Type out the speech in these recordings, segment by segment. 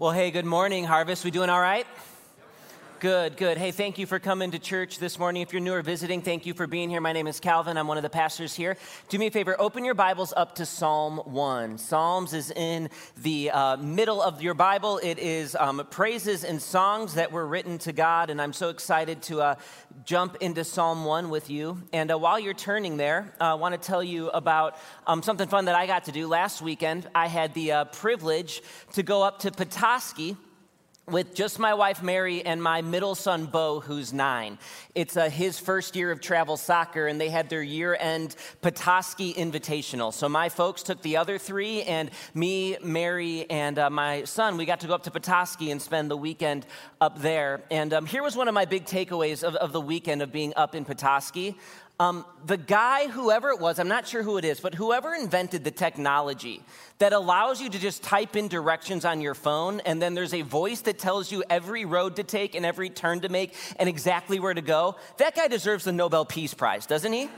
Well, hey, good morning, Harvest. We doing all right? Good, good. Hey, thank you for coming to church this morning. If you're new or visiting, thank you for being here. My name is Calvin. I'm one of the pastors here. Do me a favor, open your Bibles up to Psalm 1. Psalms is in the uh, middle of your Bible. It is um, praises and songs that were written to God, and I'm so excited to uh, jump into Psalm 1 with you. And uh, while you're turning there, uh, I want to tell you about um, something fun that I got to do last weekend. I had the uh, privilege to go up to Petoskey with just my wife Mary and my middle son Bo, who's nine. It's uh, his first year of travel soccer, and they had their year end Petoskey Invitational. So my folks took the other three, and me, Mary, and uh, my son, we got to go up to Petoskey and spend the weekend up there. And um, here was one of my big takeaways of, of the weekend of being up in Petoskey. Um, the guy, whoever it was, I'm not sure who it is, but whoever invented the technology that allows you to just type in directions on your phone, and then there's a voice that tells you every road to take and every turn to make and exactly where to go, that guy deserves the Nobel Peace Prize, doesn't he?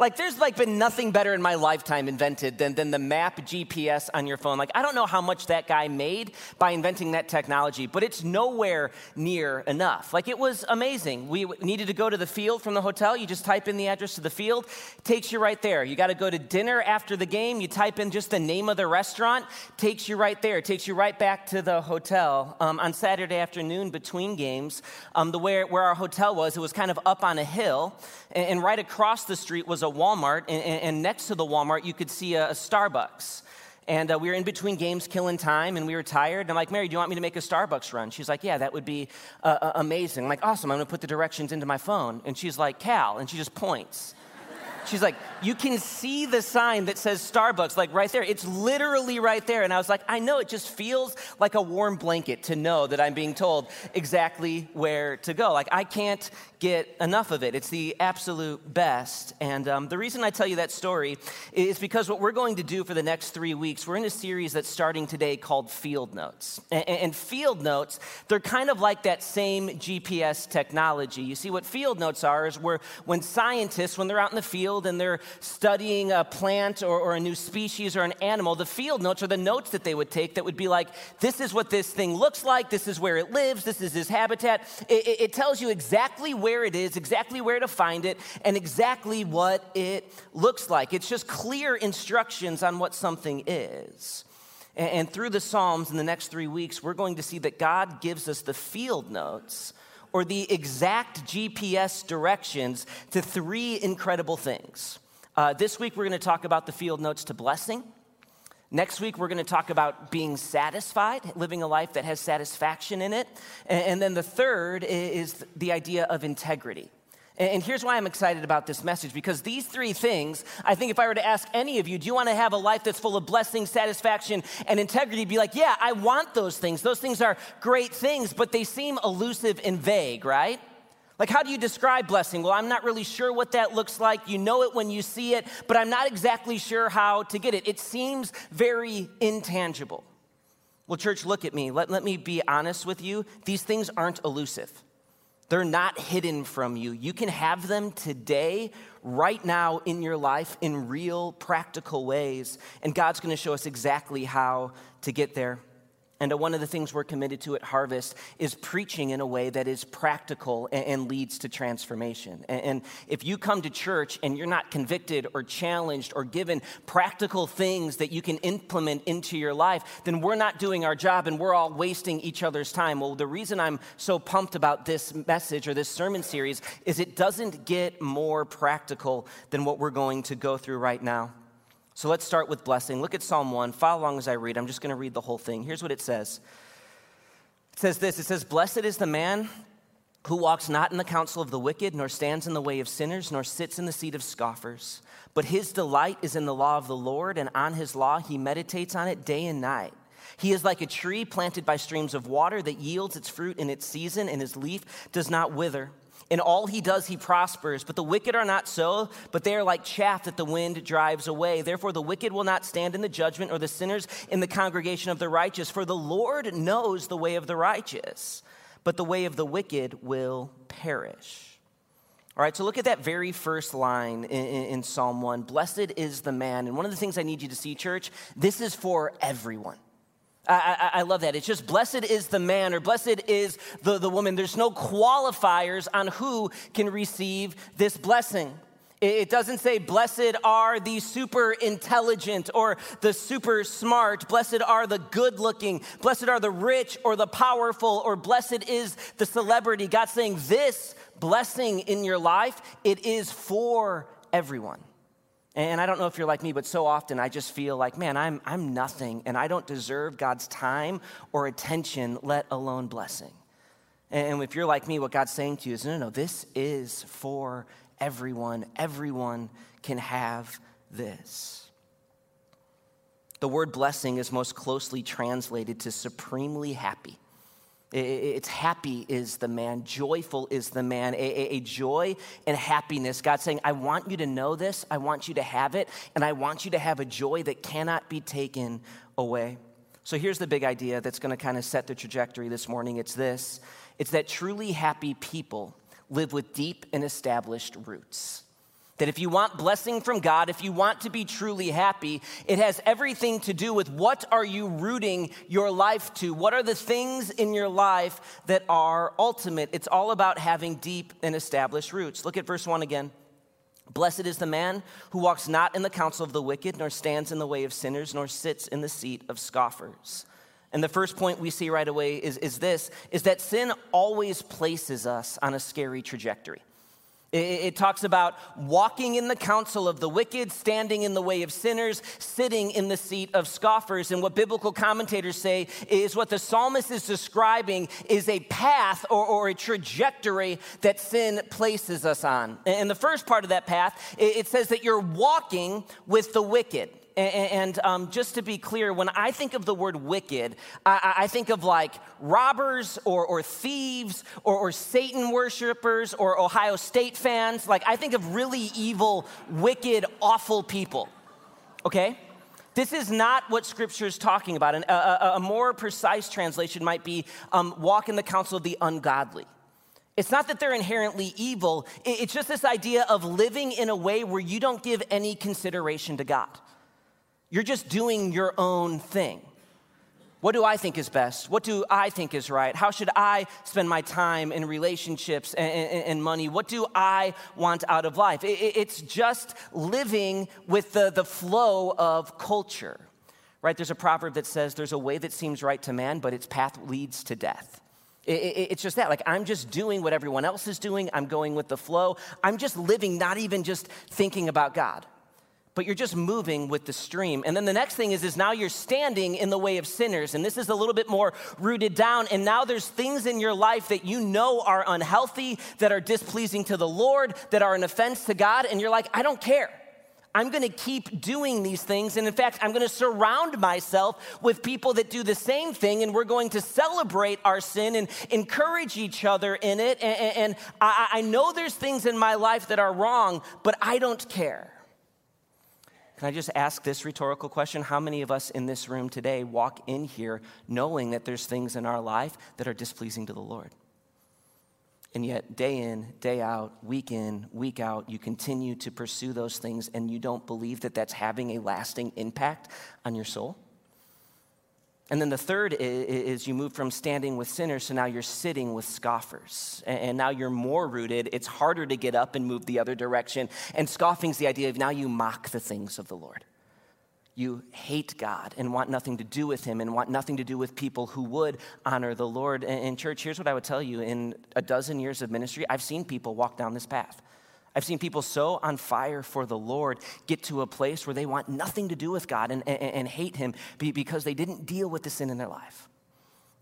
Like there's like been nothing better in my lifetime invented than, than the map gps on your phone. Like i don't know how much that guy made by inventing that technology but it's nowhere near enough. Like it was amazing. We needed to go to the field from the hotel. You just type in the address to the field. Takes you right there. You got to go to dinner after the game. You type in just the name of the restaurant. Takes you right there. Takes you right back to the hotel um, on saturday afternoon between games. Um, the where, where our hotel was it was kind of up on a hill and, and right across the street was a a Walmart, and, and next to the Walmart, you could see a, a Starbucks. And uh, we were in between games killing time, and we were tired. And I'm like, Mary, do you want me to make a Starbucks run? She's like, Yeah, that would be uh, uh amazing. I'm like, Awesome, I'm gonna put the directions into my phone. And she's like, Cal, and she just points. She's like, You can see the sign that says Starbucks, like right there. It's literally right there. And I was like, I know, it just feels like a warm blanket to know that I'm being told exactly where to go. Like, I can't get enough of it. It's the absolute best. And um, the reason I tell you that story is because what we're going to do for the next three weeks, we're in a series that's starting today called Field Notes. And, and Field Notes, they're kind of like that same GPS technology. You see, what Field Notes are is where when scientists, when they're out in the field and they're studying a plant or, or a new species or an animal, the field notes are the notes that they would take that would be like, this is what this thing looks like, this is where it lives, this is its habitat. It, it, it tells you exactly where it is, exactly where to find it, and exactly what it looks like. It's just clear instructions on what something is. And, through the Psalms in the next three weeks, we're going to see that God gives us the field notes or the exact GPS directions to three incredible things. Uh, this week, we're going to talk about the field notes to blessing. Next week, we're going to talk about being satisfied, living a life that has satisfaction in it. And, then the third is the idea of integrity. And here's why I'm excited about this message because these three things, I think if I were to ask any of you, do you want to have a life that's full of blessing, satisfaction, and integrity? Be like, yeah, I want those things. Those things are great things, but they seem elusive and vague, right? Like, how do you describe blessing? Well, I'm not really sure what that looks like. You know it when you see it, but I'm not exactly sure how to get it. It seems very intangible. Well, church, look at me. Let, let me be honest with you. These things aren't elusive, they're not hidden from you. You can have them today, right now in your life, in real, practical ways. And God's going to show us exactly how to get there. And one of the things we're committed to at Harvest is preaching in a way that is practical and, leads to transformation. And, if you come to church and you're not convicted or challenged or given practical things that you can implement into your life, then we're not doing our job and we're all wasting each other's time. Well, the reason I'm so pumped about this message or this sermon series is it doesn't get more practical than what we're going to go through right now. So let's start with blessing. Look at Psalm 1. Follow along as I read. I'm just going to read the whole thing. Here's what it says It says this It says, Blessed is the man who walks not in the counsel of the wicked, nor stands in the way of sinners, nor sits in the seat of scoffers. But his delight is in the law of the Lord, and on his law he meditates on it day and night. He is like a tree planted by streams of water that yields its fruit in its season, and his leaf does not wither. In all he does, he prospers. But the wicked are not so, but they are like chaff that the wind drives away. Therefore, the wicked will not stand in the judgment, or the sinners in the congregation of the righteous. For the Lord knows the way of the righteous, but the way of the wicked will perish. All right, so look at that very first line in, in, Psalm 1 Blessed is the man. And one of the things I need you to see, church, this is for everyone. I, I, I, love that. It's just blessed is the man or blessed is the, the woman. There's no qualifiers on who can receive this blessing. It doesn't say, blessed are the super intelligent or the super smart. Blessed are the good looking. Blessed are the rich or the powerful or blessed is the celebrity. God's saying, this blessing in your life, it is for everyone. And I don't know if you're like me, but so often I just feel like, man, I'm, I'm nothing and I don't deserve God's time or attention, let alone blessing. And if you're like me, what God's saying to you is, no, no, no, this is for everyone. Everyone can have this. The word blessing is most closely translated to supremely happy. It's happy is the man, joyful is the man, a, a, a, joy and happiness. God saying, I want you to know this, I want you to have it, and I want you to have a joy that cannot be taken away. So here's the big idea that's going to kind of set the trajectory this morning it's this it's that truly happy people live with deep and established roots. That if you want blessing from God, if you want to be truly happy, it has everything to do with what are you rooting your life to? What are the things in your life that are ultimate? It's all about having deep and established roots. Look at verse 1 again. Blessed is the man who walks not in the counsel of the wicked, nor stands in the way of sinners, nor sits in the seat of scoffers. And the first point we see right away is, is this is that sin always places us on a scary trajectory. It, talks about walking in the counsel of the wicked, standing in the way of sinners, sitting in the seat of scoffers. And what biblical commentators say is what the psalmist is describing is a path or, or a trajectory that sin places us on. And the first part of that path, it says that you're walking with the wicked. And, um, just to be clear, when I think of the word wicked, I, I think of like robbers or, or thieves or, or, Satan worshipers or Ohio State fans. Like, I think of really evil, wicked, awful people. Okay? This is not what Scripture is talking about. And a, a, a more precise translation might be um, walk in the counsel of the ungodly. It's not that they're inherently evil, it's just this idea of living in a way where you don't give any consideration to God. You're just doing your own thing. What do I think is best? What do I think is right? How should I spend my time in relationships and, and, and money? What do I want out of life? It, it's just living with the, the flow of culture, right? There's a proverb that says there's a way that seems right to man, but its path leads to death. it's just that. Like, I'm just doing what everyone else is doing. I'm going with the flow. I'm just living, not even just thinking about God but you're just moving with the stream. And then the next thing is, is now you're standing in the way of sinners. And this is a little bit more rooted down. And now there's things in your life that you know are unhealthy, that are displeasing to the Lord, that are an offense to God. And you're like, I don't care. I'm going to keep doing these things. And in fact, I'm going to surround myself with people that do the same thing. And we're going to celebrate our sin and encourage each other in it. And, I know there's things in my life that are wrong, but I don't care. Can I just ask this rhetorical question? How many of us in this room today walk in here knowing that there's things in our life that are displeasing to the Lord? And yet, day in, day out, week in, week out, you continue to pursue those things and you don't believe that that's having a lasting impact on your soul? And then the third is, you move from standing with sinners to now you're sitting with scoffers. And now you're more rooted. It's harder to get up and move the other direction. And scoffing is the idea of now you mock the things of the Lord. You hate God and want nothing to do with Him and want nothing to do with people who would honor the Lord. And, church, here's what I would tell you in a dozen years of ministry, I've seen people walk down this path. I've seen people so on fire for the Lord get to a place where they want nothing to do with God and, and, and hate Him because they didn't deal with the sin in their life.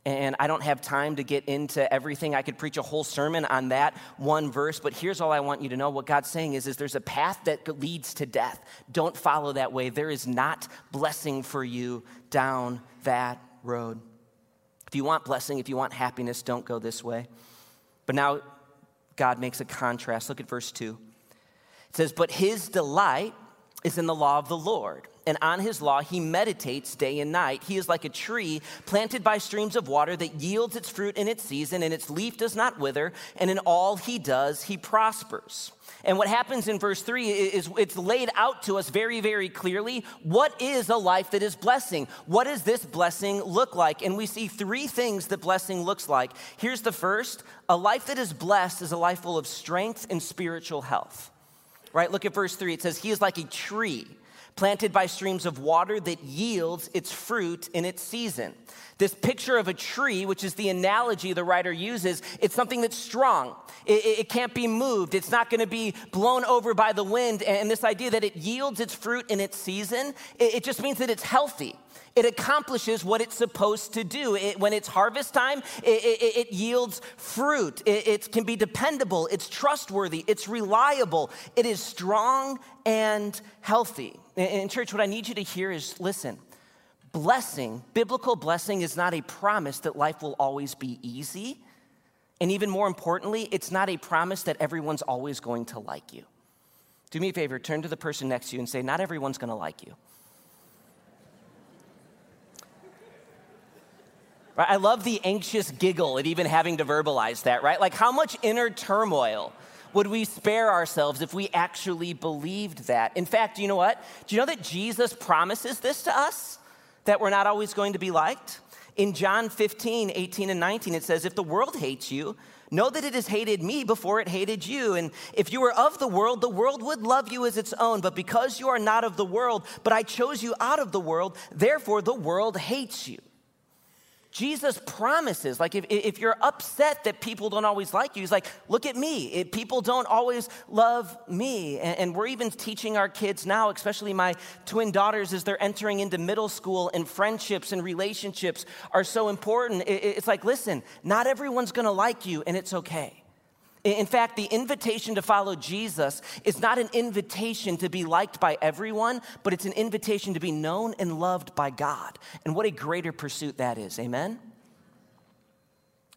And I don't have time to get into everything. I could preach a whole sermon on that one verse, but here's all I want you to know. What God's saying is, is there's a path that leads to death. Don't follow that way. There is not blessing for you down that road. If you want blessing, if you want happiness, don't go this way. But now God makes a contrast. Look at verse 2. Says, But his delight is in the law of the Lord, and on his law he meditates day and night. He is like a tree planted by streams of water that yields its fruit in its season, and its leaf does not wither, and in all he does, he prospers. And what happens in verse 3 is it's laid out to us very, very clearly what is a life that is blessing? What does this blessing look like? And we see three things that blessing looks like. Here's the first a life that is blessed is a life full of strength and spiritual health. Right? Look at verse 3. It says, He is like a tree planted by streams of water that yields its fruit in its season. This picture of a tree, which is the analogy the writer uses, it's something that's strong. It, it can't be moved. It's not going to be blown over by the wind. And this idea that it yields its fruit in its season, it, it just means that it's healthy. It accomplishes what it's supposed to do. It, when it's harvest time, it, it yields fruit. it can be dependable. It's trustworthy. It's reliable. It is strong and healthy. In church, what I need you to hear is listen, blessing, biblical blessing, is not a promise that life will always be easy. And even more importantly, it's not a promise that everyone's always going to like you. Do me a favor, turn to the person next to you and say, Not everyone's going to like you. Right? I love the anxious giggle at even having to verbalize that, right? Like, how much inner turmoil would we spare ourselves if we actually believed that? In fact, do you know what? Do you know that Jesus promises this to us? That we're not always going to be liked? In John 15, 18, and 19, it says, If the world hates you, know that it has hated me before it hated you. And if you were of the world, the world would love you as its own. But because you are not of the world, but I chose you out of the world, therefore the world hates you. Jesus promises, like, if, if you're upset that people don't always like you, he's like, look at me. People don't always love me. And, and, we're even teaching our kids now, especially my twin daughters, as they're entering into middle school, and friendships and relationships are so important. It, it's like, listen, not everyone's gonna like you, and it's okay. In fact, the invitation to follow Jesus is not an invitation to be liked by everyone, but it's an invitation to be known and loved by God. And what a greater pursuit that is. Amen?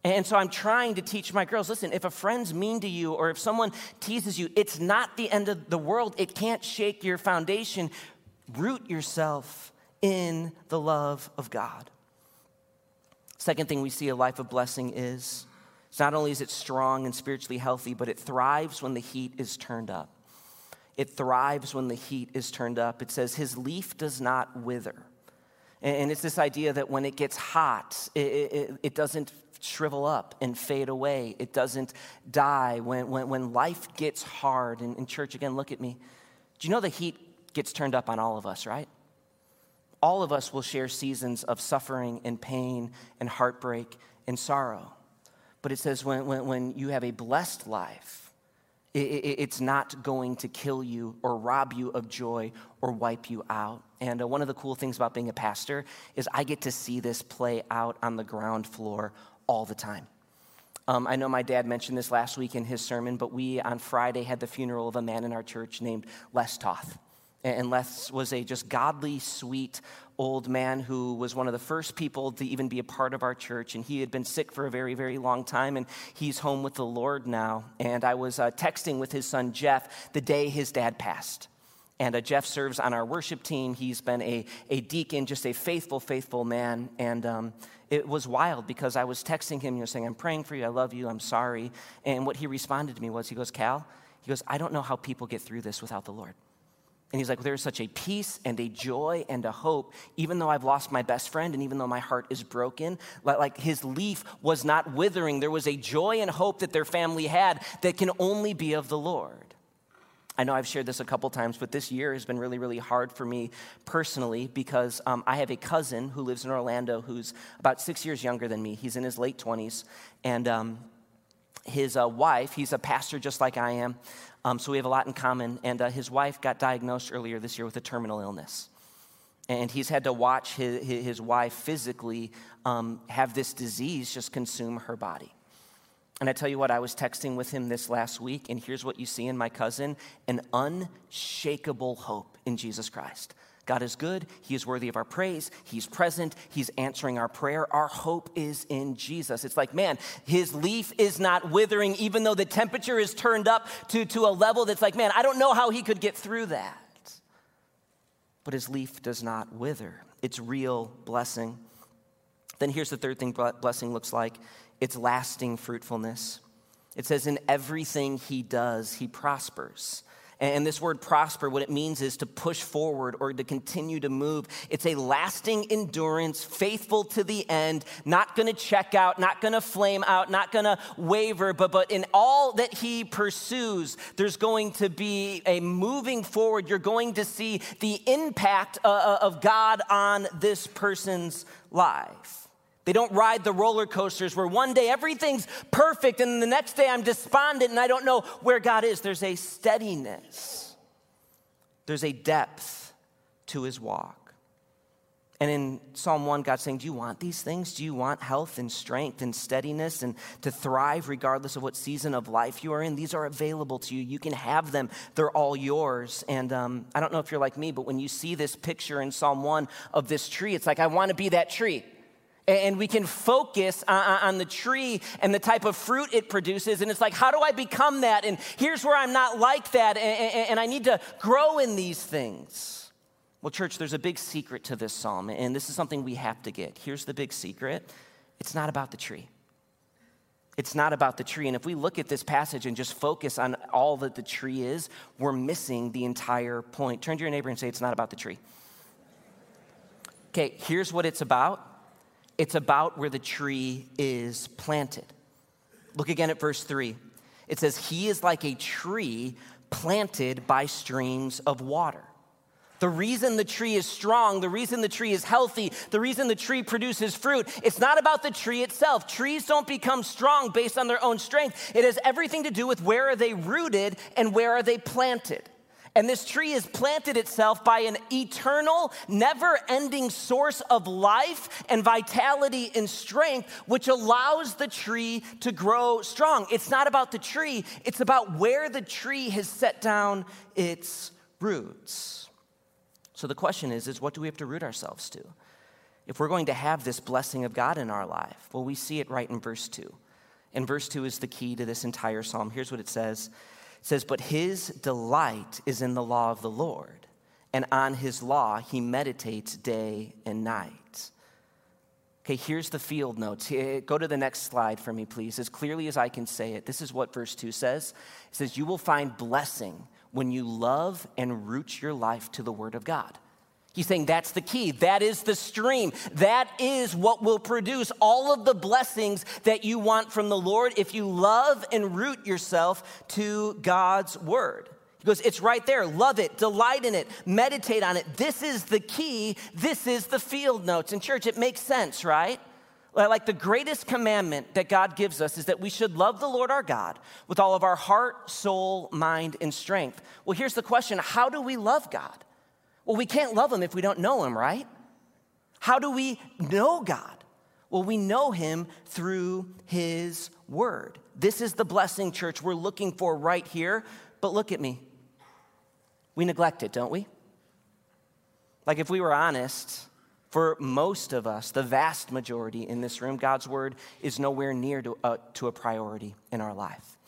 And so I'm trying to teach my girls listen, if a friend's mean to you or if someone teases you, it's not the end of the world. It can't shake your foundation. Root yourself in the love of God. Second thing we see a life of blessing is not only is it strong and spiritually healthy, but it thrives when the heat is turned up. It thrives when the heat is turned up. It says, His leaf does not wither. And it's this idea that when it gets hot, it, it, it doesn't shrivel up and fade away. It doesn't die. When, when, when life gets hard, and in church, again, look at me. Do you know the heat gets turned up on all of us, right? All of us will share seasons of suffering and pain and heartbreak and sorrow. But it says when, when, when you have a blessed life, it, it, it's not going to kill you or rob you of joy or wipe you out. And uh, one of the cool things about being a pastor is I get to see this play out on the ground floor all the time. Um, I know my dad mentioned this last week in his sermon, but we on Friday had the funeral of a man in our church named Les Toth. And Les was a just godly, sweet old man who was one of the first people to even be a part of our church. And he had been sick for a very, very long time, and he's home with the Lord now. And I was uh, texting with his son Jeff the day his dad passed. And uh, Jeff serves on our worship team. He's been a, a deacon, just a faithful, faithful man. And um, it was wild because I was texting him, you know, saying, I'm praying for you, I love you, I'm sorry. And what he responded to me was, he goes, Cal, he goes, I don't know how people get through this without the Lord. And he's like, well, There's such a peace and a joy and a hope, even though I've lost my best friend and even though my heart is broken. Like his leaf was not withering. There was a joy and hope that their family had that can only be of the Lord. I know I've shared this a couple times, but this year has been really, really hard for me personally because um, I have a cousin who lives in Orlando who's about six years younger than me. He's in his late 20s. And um, his uh, wife, he's a pastor just like I am, um, so we have a lot in common. And uh, his wife got diagnosed earlier this year with a terminal illness. And he's had to watch his, his wife physically um, have this disease just consume her body. And I tell you what, I was texting with him this last week, and here's what you see in my cousin an unshakable hope in Jesus Christ. God is good. He is worthy of our praise. He's present. He's answering our prayer. Our hope is in Jesus. It's like, man, his leaf is not withering, even though the temperature is turned up to, to a level that's like, man, I don't know how he could get through that. but his leaf does not wither. It's real blessing. Then here's the third thing blessing looks like it's lasting fruitfulness. It says, In everything he does, he prospers. And this word prosper, what it means is to push forward or to continue to move. It's a lasting endurance, faithful to the end, not gonna check out, not gonna flame out, not gonna waver, but, but in all that he pursues, there's going to be a moving forward. You're going to see the impact uh, uh, of God on this person's life. They don't ride the roller coasters where one day everything's perfect and the next day I'm despondent and I don't know where God is. There's a steadiness, there's a depth to his walk. And in Psalm 1, God's saying, Do you want these things? Do you want health and strength and steadiness and to thrive regardless of what season of life you are in? These are available to you. You can have them, they're all yours. And um, I don't know if you're like me, but when you see this picture in Psalm 1 of this tree, it's like, I want to be that tree and we can focus uh, uh, on, the tree and the type of fruit it produces. And it's like, how do I become that? And here's where I'm not like that, and, I need to grow in these things. Well, church, there's a big secret to this psalm, and this is something we have to get. Here's the big secret it's not about the tree. It's not about the tree. And if we look at this passage and just focus on all that the tree is, we're missing the entire point. Turn to your neighbor and say, It's not about the tree. Okay, here's what it's about it's about where the tree is planted. Look again at verse 3. It says, He is like a tree planted by streams of water. The reason the tree is strong, the reason the tree is healthy, the reason the tree produces fruit, it's not about the tree itself. Trees don't become strong based on their own strength. It has everything to do with where are they rooted and where are they planted. And this tree has planted itself by an eternal, never ending source of life and vitality and strength, which allows the tree to grow strong. It's not about the tree, it's about where the tree has set down its roots. So the question is, is what do we have to root ourselves to? If we're going to have this blessing of God in our life, well, we see it right in verse 2. And verse 2 is the key to this entire psalm. Here's what it says says, But his delight is in the law of the Lord, and on his law he meditates day and night. Okay, here's the field notes. Eh, go to the next slide for me, please. As clearly as I can say it, this is what verse 2 says. It says, You will find blessing when you love and root your life to the word of God. He's saying that's the key. That is the stream. That is what will produce all of the blessings that you want from the Lord if you love and root yourself to God's word. He goes, It's right there. Love it, delight in it, meditate on it. This is the key. This is the field notes. In church, it makes sense, right? Like the greatest commandment that God gives us is that we should love the Lord our God with all of our heart, soul, mind, and strength. Well, here's the question How do we love God? Well, we can't love him if we don't know him, right? How do we know God? Well, we know him through his word. This is the blessing, church, we're looking for right here. But look at me. We neglect it, don't we? Like, if we were honest, for most of us, the vast majority in this room, God's word is nowhere near to, uh, to a priority in our life.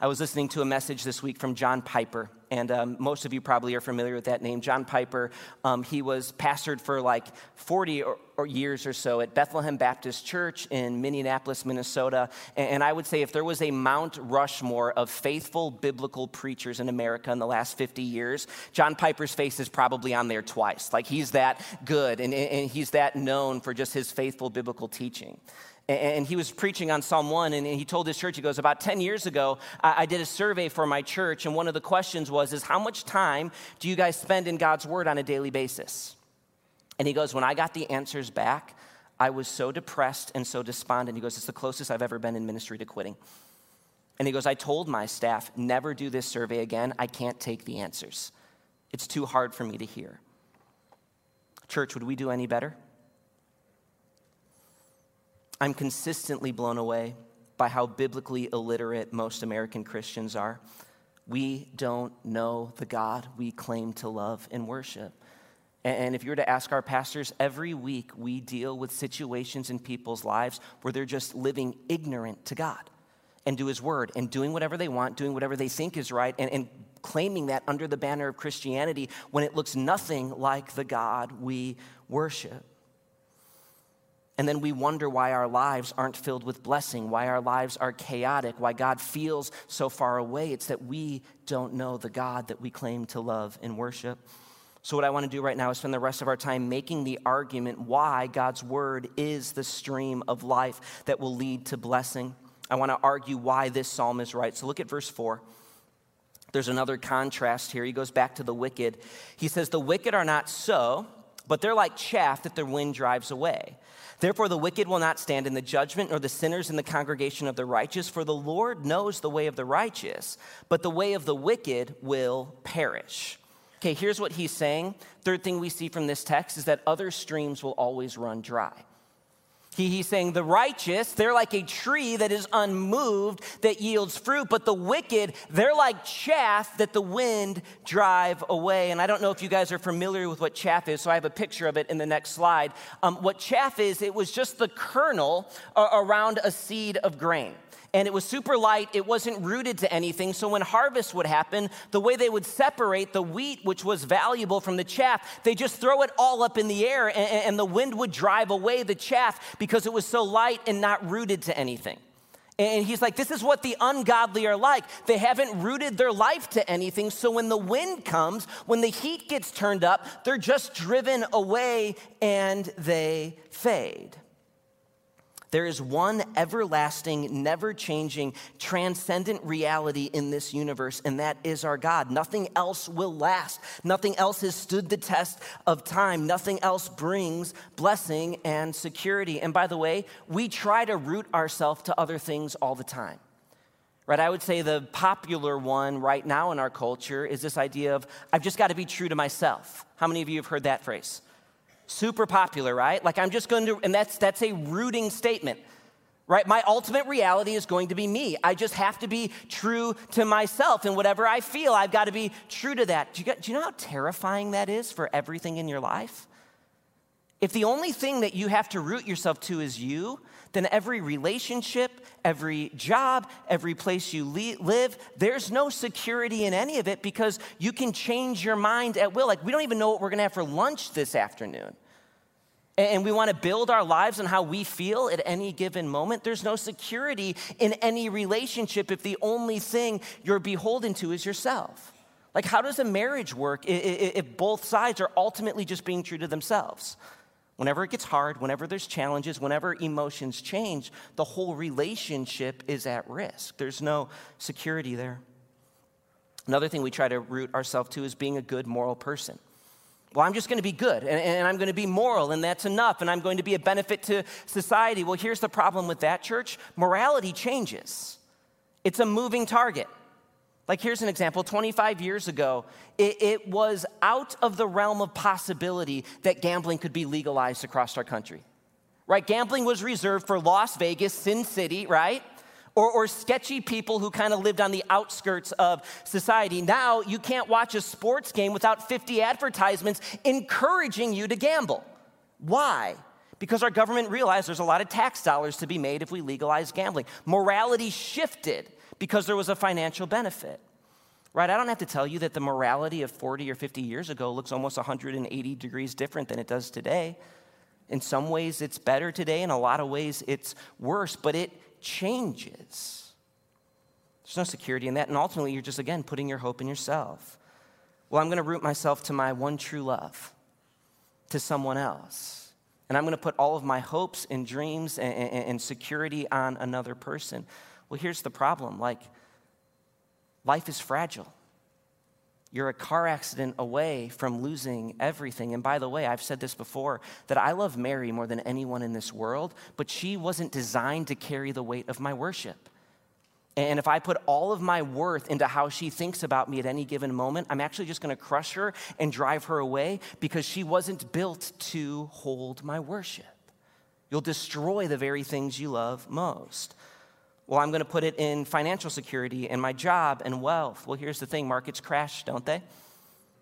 I was listening to a message this week from John Piper, and um, most of you probably are familiar with that name. John Piper, um, he was pastored for like 40 or, or years or so at Bethlehem Baptist Church in Minneapolis, Minnesota. And, and I would say if there was a Mount Rushmore of faithful biblical preachers in America in the last 50 years, John Piper's face is probably on there twice. Like he's that good and, and he's that known for just his faithful biblical teaching and he was preaching on Psalm 1, and he told his church, he goes, About 10 years ago, I did a survey for my church, and one of the questions was, is how much time do you guys spend in God's Word on a daily basis? And he goes, When I got the answers back, I was so depressed and so despondent. He goes, It's the closest I've ever been in ministry to quitting. And he goes, I told my staff, never do this survey again. I can't take the answers. It's too hard for me to hear. Church, would we do any better? I'm consistently blown away by how biblically illiterate most American Christians are. We don't know the God we claim to love and worship. And if you were to ask our pastors, every week we deal with situations in people's lives where they're just living ignorant to God and to His Word and doing whatever they want, doing whatever they think is right, and, and claiming that under the banner of Christianity when it looks nothing like the God we worship. And then we wonder why our lives aren't filled with blessing, why our lives are chaotic, why God feels so far away. It's that we don't know the God that we claim to love and worship. So, what I want to do right now is spend the rest of our time making the argument why God's word is the stream of life that will lead to blessing. I want to argue why this psalm is right. So, look at verse 4. There's another contrast here. He goes back to the wicked. He says, The wicked are not so, but they're like chaff that the wind drives away. Therefore, the wicked will not stand in the judgment, nor the sinners in the congregation of the righteous, for the Lord knows the way of the righteous, but the way of the wicked will perish. Okay, here's what he's saying. Third thing we see from this text is that other streams will always run dry. He, he's saying the righteous, they're like a tree that is unmoved that yields fruit, but the wicked, they're like chaff that the wind drive away. And I don't know if you guys are familiar with what chaff is, so I have a picture of it in the next slide. Um, what chaff is, it was just the kernel around a seed of grain and it was super light. It wasn't rooted to anything. So when harvest would happen, the way they would separate the wheat, which was valuable, from the chaff, they just throw it all up in the air, and, and the wind would drive away the chaff because it was so light and not rooted to anything. And he's like, this is what the ungodly are like. They haven't rooted their life to anything. So when the wind comes, when the heat gets turned up, they're just driven away and they fade. There is one everlasting, never changing, transcendent reality in this universe, and that is our God. Nothing else will last. Nothing else has stood the test of time. Nothing else brings blessing and security. And by the way, we try to root ourselves to other things all the time. Right, I would say the popular one right now in our culture is this idea of I've just got to be true to myself. How many of you have heard that phrase? Super popular, right? Like I'm just going to, and that's that's a rooting statement, right? My ultimate reality is going to be me. I just have to be true to myself, and whatever I feel, I've got to be true to that. Do you, do you know how terrifying that is for everything in your life? If the only thing that you have to root yourself to is you, then every relationship, every job, every place you live, there's no security in any of it because you can change your mind at will. Like, we don't even know what we're gonna have for lunch this afternoon. And we wanna build our lives on how we feel at any given moment. There's no security in any relationship if the only thing you're beholden to is yourself. Like, how does a marriage work if both sides are ultimately just being true to themselves? Whenever it gets hard, whenever there's challenges, whenever emotions change, the whole relationship is at risk. There's no security there. Another thing we try to root ourselves to is being a good moral person. Well, I'm just going to be good and, and, I'm going to be moral, and that's enough, and I'm going to be a benefit to society. Well, here's the problem with that, church morality changes, it's a moving target. Like, here's an example 25 years ago, it, it, was out of the realm of possibility that gambling could be legalized across our country. Right? Gambling was reserved for Las Vegas, Sin City, right? Or, or sketchy people who kind of lived on the outskirts of society. Now, you can't watch a sports game without 50 advertisements encouraging you to gamble. Why? Because our government realized there's a lot of tax dollars to be made if we legalize gambling. Morality shifted because there was a financial benefit. Right? I don't have to tell you that the morality of 40 or 50 years ago looks almost 180 degrees different than it does today. In some ways, it's better today. In a lot of ways, it's worse, but it changes. There's no security in that. And ultimately, you're just, again, putting your hope in yourself. Well, I'm going to root myself to my one true love, to someone else. And I'm going to put all of my hopes and dreams and, and, and security on another person. Well, here's the problem like, life is fragile. You're a car accident away from losing everything. And by the way, I've said this before that I love Mary more than anyone in this world, but she wasn't designed to carry the weight of my worship. And if I put all of my worth into how she thinks about me at any given moment, I'm actually just to crush her and drive her away because she wasn't built to hold my worship. You'll destroy the very things you love most. Well, I'm going to put it in financial security and my job and wealth. Well, here's the thing markets crash, don't they?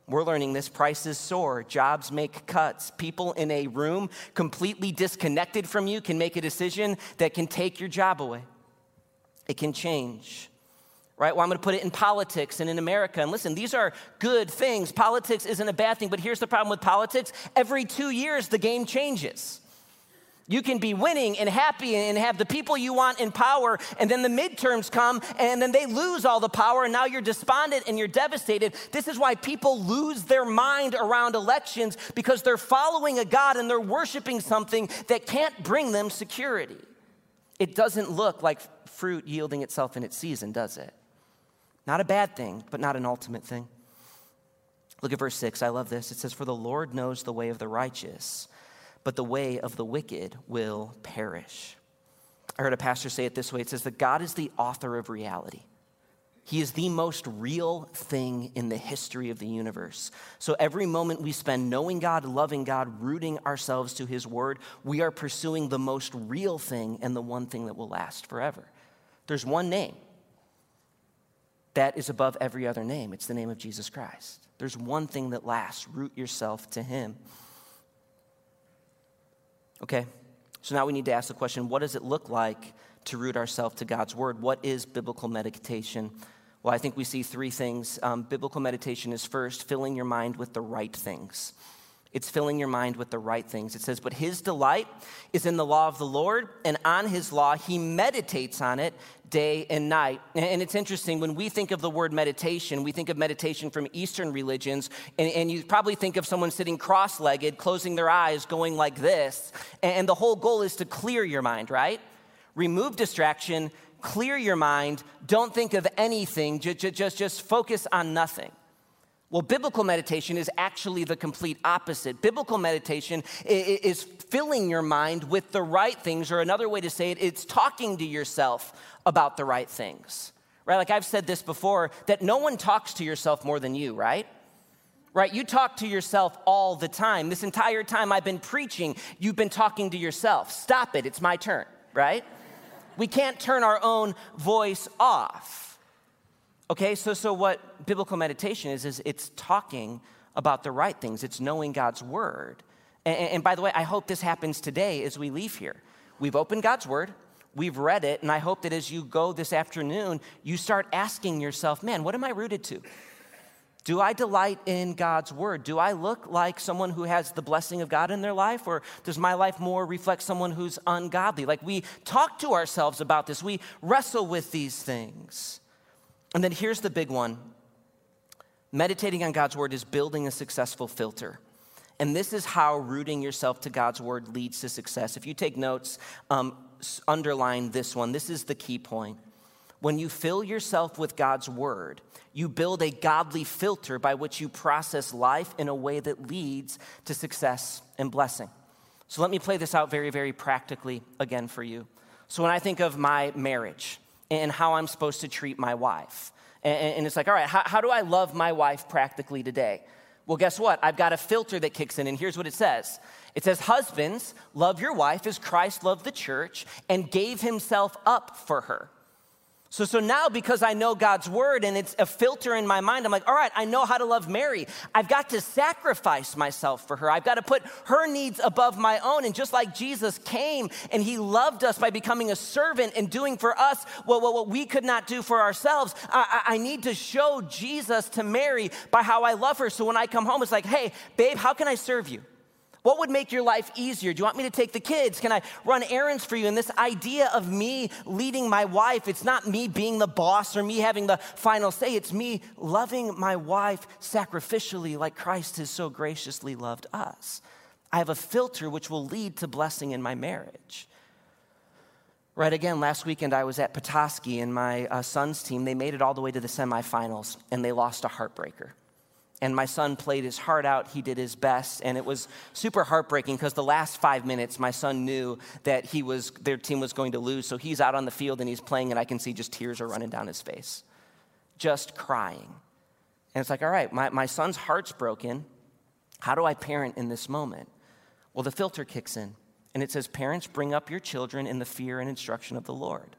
We're learning this prices soar, jobs make cuts. People in a room completely disconnected from you can make a decision that can take your job away. It can change. right? Well, I'm going to put it in politics and in America. And listen, these are good things. Politics isn't a bad thing, but here's the problem with politics every two years, the game changes. You can be winning and happy and have the people you want in power, and then the midterms come and then they lose all the power, and now you're despondent and you're devastated. This is why people lose their mind around elections because they're following a God and they're worshiping something that can't bring them security. It doesn't look like fruit yielding itself in its season, does it? Not a bad thing, but not an ultimate thing. Look at verse 6. I love this. It says, For the Lord knows the way of the righteous, but the way of the wicked will perish. I heard a pastor say it this way it says that God is the author of reality. He is the most real thing in the history of the universe. So every moment we spend knowing God, loving God, rooting ourselves to His Word, we are pursuing the most real thing and the one thing that will last forever. There's one name that is above every other name. It's the name of Jesus Christ. There's one thing that lasts root yourself to Him. Okay, so now we need to ask the question what does it look like to root ourselves to God's Word? What is biblical meditation? Well, I think we see three things. Um, biblical meditation is first, filling your mind with the right things. It's filling your mind with the right things. It says, But his delight is in the law of the Lord, and on his law he meditates on it day and night. And it's interesting, when we think of the word meditation, we think of meditation from Eastern religions, and, and you probably think of someone sitting cross legged, closing their eyes, going like this. And the whole goal is to clear your mind, right? Remove distraction, clear your mind, don't think of anything, just, just, just focus on nothing. Well, biblical meditation is actually the complete opposite. Biblical meditation is filling your mind with the right things, or another way to say it, it's talking to yourself about the right things. Right? Like I've said this before, that no one talks to yourself more than you, right? Right? You talk to yourself all the time. This entire time I've been preaching, you've been talking to yourself. Stop it, it's my turn, right? We can't turn our own voice off. Okay, so, so what biblical meditation is, is it's talking about the right things, it's knowing God's word. And, and by the way, I hope this happens today as we leave here. We've opened God's word, we've read it, and I hope that as you go this afternoon, you start asking yourself, man, what am I rooted to? Do I delight in God's word? Do I look like someone who has the blessing of God in their life, or does my life more reflect someone who's ungodly? Like we talk to ourselves about this, we wrestle with these things. And then here's the big one meditating on God's word is building a successful filter. And this is how rooting yourself to God's word leads to success. If you take notes, um, underline this one. This is the key point. When you fill yourself with God's word, you build a godly filter by which you process life in a way that leads to success and blessing. So let me play this out very, very practically again for you. So when I think of my marriage, and how I'm supposed to treat my wife. And, it's like, all right, how, how do I love my wife practically today? Well, guess what? I've got a filter that kicks in, and here's what it says it says, Husbands, love your wife as Christ loved the church and gave himself up for her. So, so now because I know God's word and it's a filter in my mind, I'm like, all right, I know how to love Mary. I've got to sacrifice myself for her. I've got to put her needs above my own. And just like Jesus came and he loved us by becoming a servant and doing for us what, what, what we could not do for ourselves, I, I need to show Jesus to Mary by how I love her. So when I come home, it's like, hey, babe, how can I serve you? What would make your life easier? Do you want me to take the kids? Can I run errands for you? And this idea of me leading my wife, it's not me being the boss or me having the final say. It's me loving my wife sacrificially like Christ has so graciously loved us. I have a filter which will lead to blessing in my marriage. Right again, last weekend I was at Petoskey and my uh, son's team, they made it all the way to the semifinals and they lost a heartbreaker and my son played his heart out. He did his best, and it was super heartbreaking because the last five minutes, my son knew that he was their team was going to lose. So he's out on the field and he's playing, and I can see just tears are running down his face, just crying. And it's like, all right, my, my son's heart's broken. How do I parent in this moment? Well, the filter kicks in, and it says, Parents, bring up your children in the fear and instruction of the Lord.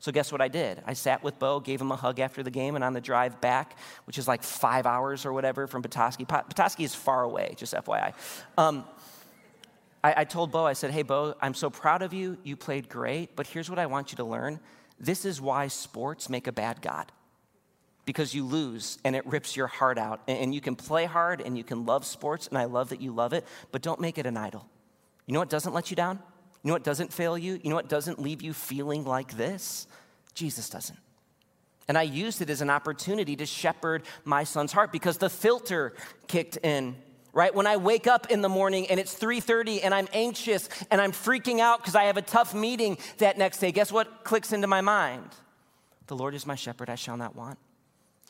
So, guess what I did? I sat with Bo, gave him a hug after the game, and on the drive back, which is like five hours or whatever from Petoskey, Petoskey is far away, just FYI. Um, I, I told Bo, I said, Hey, Bo, I'm so proud of you. You played great, but here's what I want you to learn. This is why sports make a bad God. because you lose and it rips your heart out. And you can play hard and you can love sports, and I love that you love it, but don't make it an idol. You know what doesn't let you down? You know what doesn't fail you? You know what doesn't leave you feeling like this? Jesus doesn't. And I used it as an opportunity to shepherd my son's heart because the filter kicked in right when i wake up in the morning and it's 3.30 and i'm anxious and i'm freaking out because i have a tough meeting that next day guess what clicks into my mind the lord is my shepherd i shall not want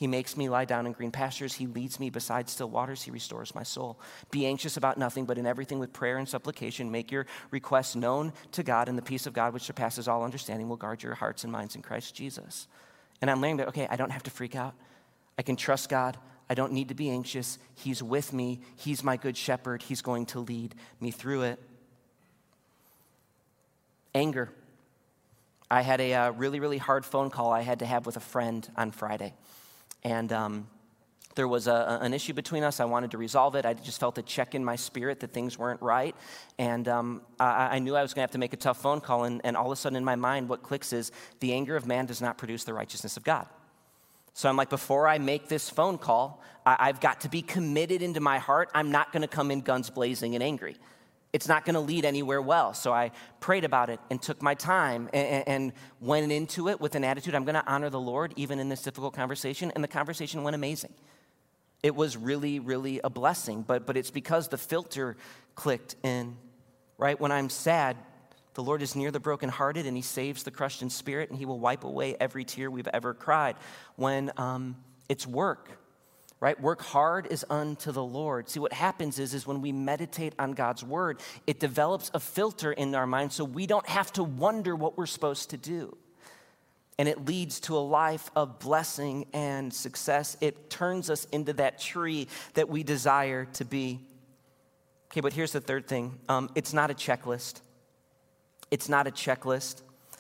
he makes me lie down in green pastures. He leads me beside still waters. He restores my soul. Be anxious about nothing, but in everything with prayer and supplication, make your requests known to God, and the peace of God, which surpasses all understanding, will guard your hearts and minds in Christ Jesus. And I'm learning that, okay, I don't have to freak out. I can trust God. I don't need to be anxious. He's with me. He's my good shepherd. He's going to lead me through it. Anger. I had a uh, really, really hard phone call I had to have with a friend on Friday. And um, there was a, an issue between us. I wanted to resolve it. I just felt a check in my spirit that things weren't right. And um, I, I, knew I was going to have to make a tough phone call. And, and all of a sudden in my mind, what clicks is the anger of man does not produce the righteousness of God. So I'm like, before I make this phone call, I, I've got to be committed into my heart. I'm not going to come in guns blazing and angry it's not going to lead anywhere well. So I prayed about it and took my time and, and went into it with an attitude I'm going to honor the Lord even in this difficult conversation. And the conversation went amazing. It was really, really a blessing, but, but it's because the filter clicked in, right? When I'm sad, the Lord is near the brokenhearted and He saves the crushed in spirit and He will wipe away every tear we've ever cried. When um, it's work, right? Work hard is unto the Lord. See, what happens is, is when we meditate on God's word, it develops a filter in our mind so we don't have to wonder what we're supposed to do. And it leads to a life of blessing and success. It turns us into that tree that we desire to be. Okay, but here's the third thing um, it's not a checklist. It's not a checklist. It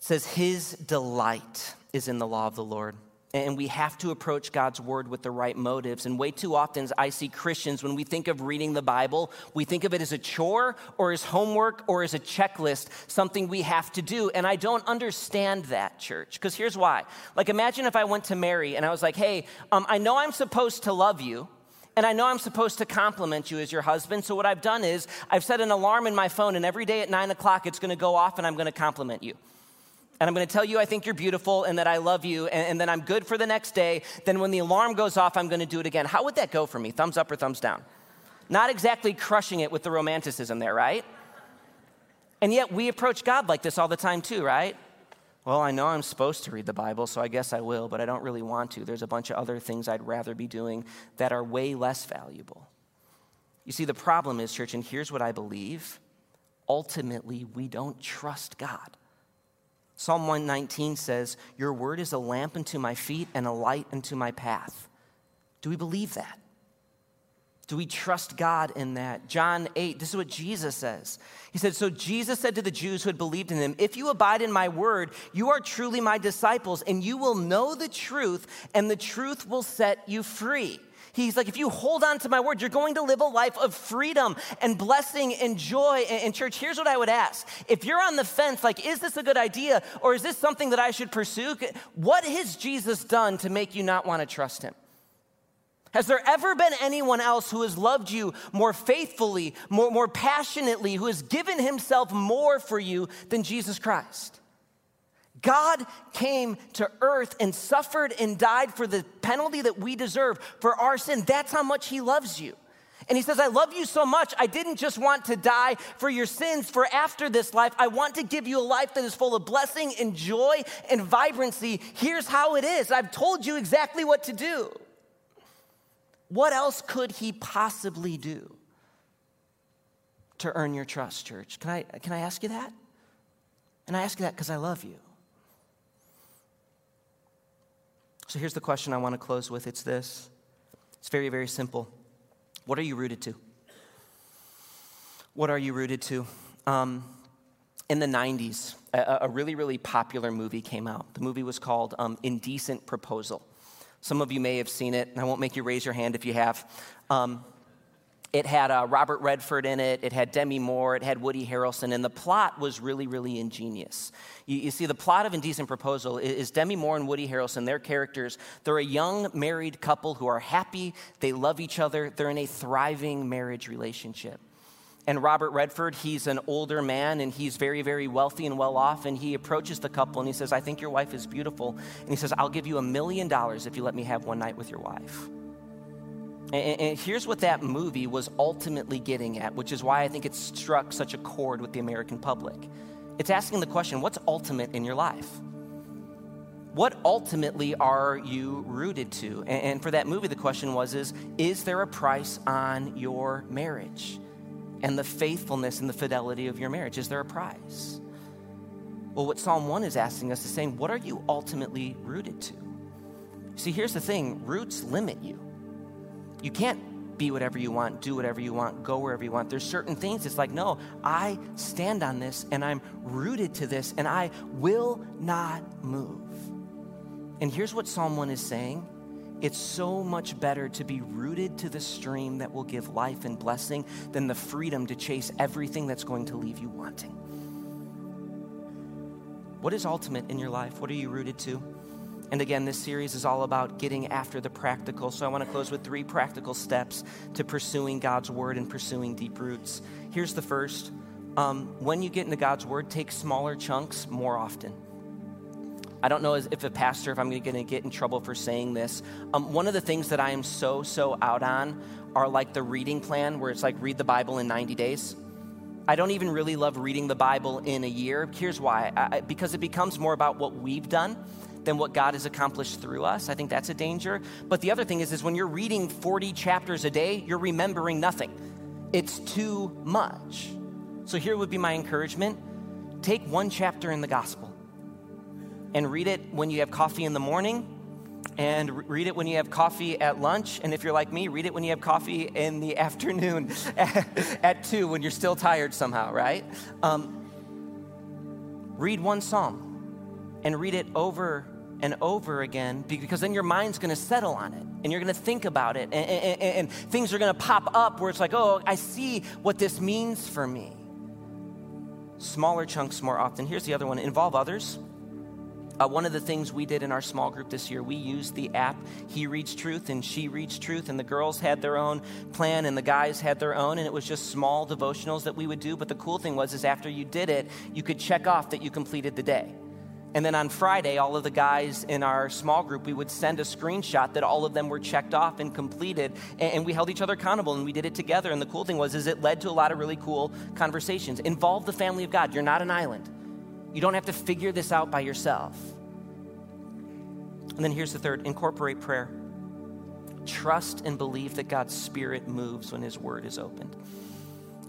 says, His delight is in the law of the Lord and we have to approach God's word with the right motives. And way too often, I see Christians, when we think of reading the Bible, we think of it as a chore or as homework or as a checklist, something we have to do. And I don't understand that, church, because here's why. Like, imagine if I went to Mary and I was like, hey, um, I know I'm supposed to love you. And I know I'm supposed to compliment you as your husband. So, what I've done is I've set an alarm in my phone, and every day at nine o'clock, it's gonna go off and I'm gonna compliment you and I'm to tell you I think you're beautiful and that I love you, and, and, then I'm good for the next day. Then when the alarm goes off, I'm to do it again. How would that go for me? Thumbs up or thumbs down? Not exactly crushing it with the romanticism there, right? And yet we approach God like this all the time too, right? Well, I know I'm supposed to read the Bible, so I guess I will, but I don't really want to. There's a bunch of other things I'd rather be doing that are way less valuable. You see, the problem is, church, and here's what I believe ultimately, we don't trust God. Psalm 119 says, Your word is a lamp unto my feet and a light unto my path. Do we believe that? Do we trust God in that? John 8, this is what Jesus says. He said, So Jesus said to the Jews who had believed in him, If you abide in my word, you are truly my disciples, and you will know the truth, and the truth will set you free. He's like, if you hold on to my word, you're going to live a life of freedom and blessing and joy. In church, here's what I would ask. If you're on the fence, like, is this a good idea or is this something that I should pursue? What has Jesus done to make you not want to trust him? Has there ever been anyone else who has loved you more faithfully, more, more passionately, who has given himself more for you than Jesus Christ? God came to earth and suffered and died for the penalty that we deserve for our sin. That's how much He loves you. And He says, I love you so much, I didn't just want to die for your sins, for after this life, I want to give you a life that is full of blessing and joy and vibrancy. Here's how it is I've told you exactly what to do. What else could He possibly do to earn your trust, church? Can I, can I ask you that? And I ask you that because I love you. So here's the question I want to close with it's this it's very, very simple. What are you rooted to? What are you rooted to? Um, in the 90s, a, a, really, really popular movie came out. The movie was called um, Indecent Proposal. Some of you may have seen it, and I won't make you raise your hand if you have. Um, It had uh, Robert Redford in it, it had Demi Moore, it had Woody Harrelson, and the plot was really, really ingenious. You, you see, the plot of Indecent Proposal is, is Demi Moore and Woody Harrelson, their characters, they're a young married couple who are happy, they love each other, they're in a thriving marriage relationship. And Robert Redford, he's an older man and he's very, very wealthy and well off. And he approaches the couple and he says, I think your wife is beautiful. And he says, I'll give you a million dollars if you let me have one night with your wife. And, and, here's what that movie was ultimately getting at, which is why I think it struck such a chord with the American public. It's asking the question what's ultimate in your life? What ultimately are you rooted to? And, and for that movie, the question was is, is there a price on your marriage? and the faithfulness and the fidelity of your marriage? Is there a price? Well, what Psalm 1 is asking us is saying, what are you ultimately rooted to? See, here's the thing roots limit you. You can't be whatever you want, do whatever you want, go wherever you want. There's certain things it's like, no, I stand on this and I'm rooted to this and I will not move. And here's what Psalm 1 is saying it's so much better to be rooted to the stream that will give life and blessing than the freedom to chase everything that's going to leave you wanting. What is ultimate in your life? What are you rooted to? And again, this series is all about getting after the practical. So I want to close with three practical steps to pursuing God's word and pursuing deep roots. Here's the first um, when you get into God's word, take smaller chunks more often. I don't know if a pastor, if I'm going to get in trouble for saying this. Um, one of the things that I am so, so out on are like the reading plan, where it's like read the Bible in 90 days. I don't even really love reading the Bible in a year. Here's why I, because it becomes more about what we've done than what God has accomplished through us. I think that's a danger. But the other thing is, is when you're reading 40 chapters a day, you're remembering nothing. It's too much. So here would be my encouragement take one chapter in the gospel and read it when you have coffee in the morning and read it when you have coffee at lunch. And if you're like me, read it when you have coffee in the afternoon at, 2 when you're still tired somehow, right? Um, read one psalm and read it over and over again because then your mind's going to settle on it and you're going to think about it and, and, and things are going to pop up where it's like, oh, I see what this means for me. Smaller chunks more often. Here's the other one involve others. Uh, one of the things we did in our small group this year, we used the app He Reads Truth and She Reads Truth, and the girls had their own plan and the guys had their own, and it was just small devotionals that we would do. But the cool thing was, is after you did it, you could check off that you completed the day. And then on Friday, all of the guys in our small group, we would send a screenshot that all of them were checked off and completed. And, we held each other accountable and we did it together. And the cool thing was, is it led to a lot of really cool conversations. Involve the family of God. You're not an island. You don't have to figure this out by yourself. And then here's the third incorporate prayer. Trust and believe that God's Spirit moves when His Word is opened.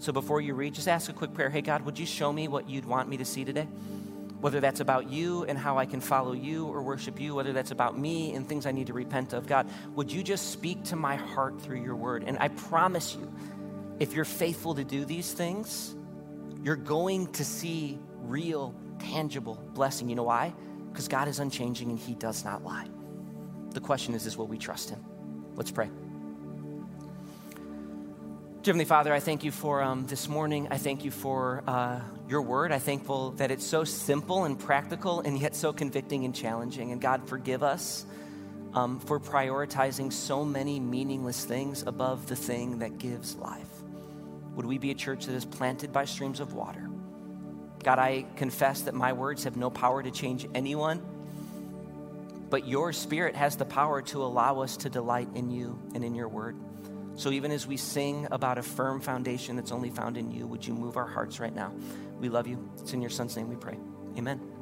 So before you read, just ask a quick prayer Hey, God, would you show me what you'd want me to see today? Whether that's about you and how I can follow you or worship you, whether that's about me and things I need to repent of. God, would you just speak to my heart through your word? And I promise you, if you're faithful to do these things, you're going to see real tangible blessing. You know why? Because God is unchanging and He does not lie. The question is, is will we trust Him? Let's pray. Dear Heavenly Father, I thank you for um, this morning. I thank you for uh, your word. I'm thankful that it's so simple and practical and yet so convicting and challenging. And God, forgive us um, for prioritizing so many meaningless things above the thing that gives life. Would we be a church that is planted by streams of water? God, I confess that my words have no power to change anyone, but your spirit has the power to allow us to delight in you and in your word. So even as we sing about a firm foundation that's only found in you, would you move our hearts right now? We love you. It's in your son's name we pray. Amen.